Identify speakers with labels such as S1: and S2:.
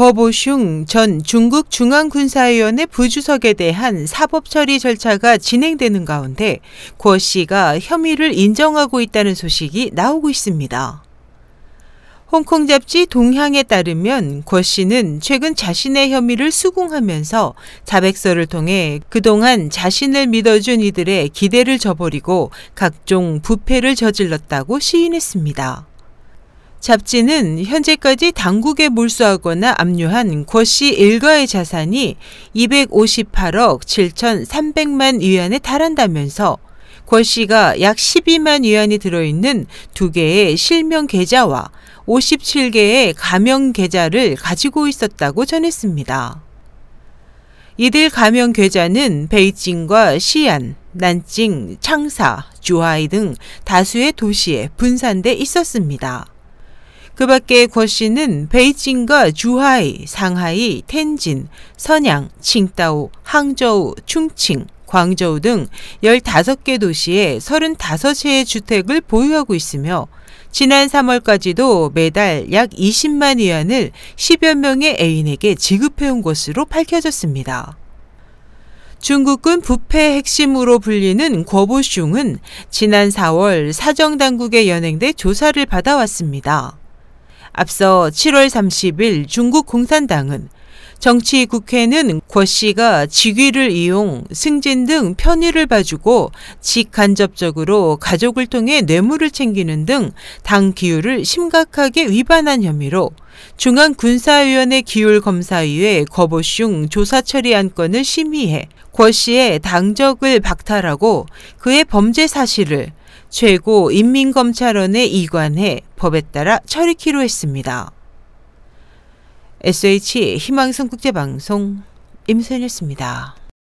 S1: 거보슝 전 중국 중앙군사위원회 부주석에 대한 사법처리 절차가 진행되는 가운데 고 씨가 혐의를 인정하고 있다는 소식이 나오고 있습니다. 홍콩 잡지 동향에 따르면 고 씨는 최근 자신의 혐의를 수긍하면서 자백서를 통해 그동안 자신을 믿어준 이들의 기대를 저버리고 각종 부패를 저질렀다고 시인했습니다. 잡지는 현재까지 당국에 몰수하거나 압류한 고씨 일가의 자산이 258억 7,300만 위안에 달한다면서 고 씨가 약 12만 위안이 들어있는 두 개의 실명 계좌와 57개의 가명 계좌를 가지고 있었다고 전했습니다. 이들 가명 계좌는 베이징과 시안, 난징, 창사, 주하이 등 다수의 도시에 분산돼 있었습니다. 그 밖에 권 씨는 베이징과 주하이, 상하이, 텐진, 선양, 칭다오, 항저우, 충칭, 광저우 등 15개 도시에 35채의 주택을 보유하고 있으며 지난 3월까지도 매달 약 20만 위안을 10여 명의 애인에게 지급해온 것으로 밝혀졌습니다. 중국군 부패 핵심으로 불리는 거보슝은 지난 4월 사정당국에 연행돼 조사를 받아왔습니다. 앞서 7월 30일 중국 공산당은 정치 국회는 권 씨가 직위를 이용 승진 등 편의를 봐주고 직간접적으로 가족을 통해 뇌물을 챙기는 등 당 기율을 심각하게 위반한 혐의로 중앙군사위원회 기율검사위에 거보슝 조사 처리 안건을 심의해 권 씨의 당적을 박탈하고 그의 범죄 사실을 최고 인민검찰원에 이관해 법에 따라 처리키로 했습니다. SH 희망성 국제방송 임선이었습니다.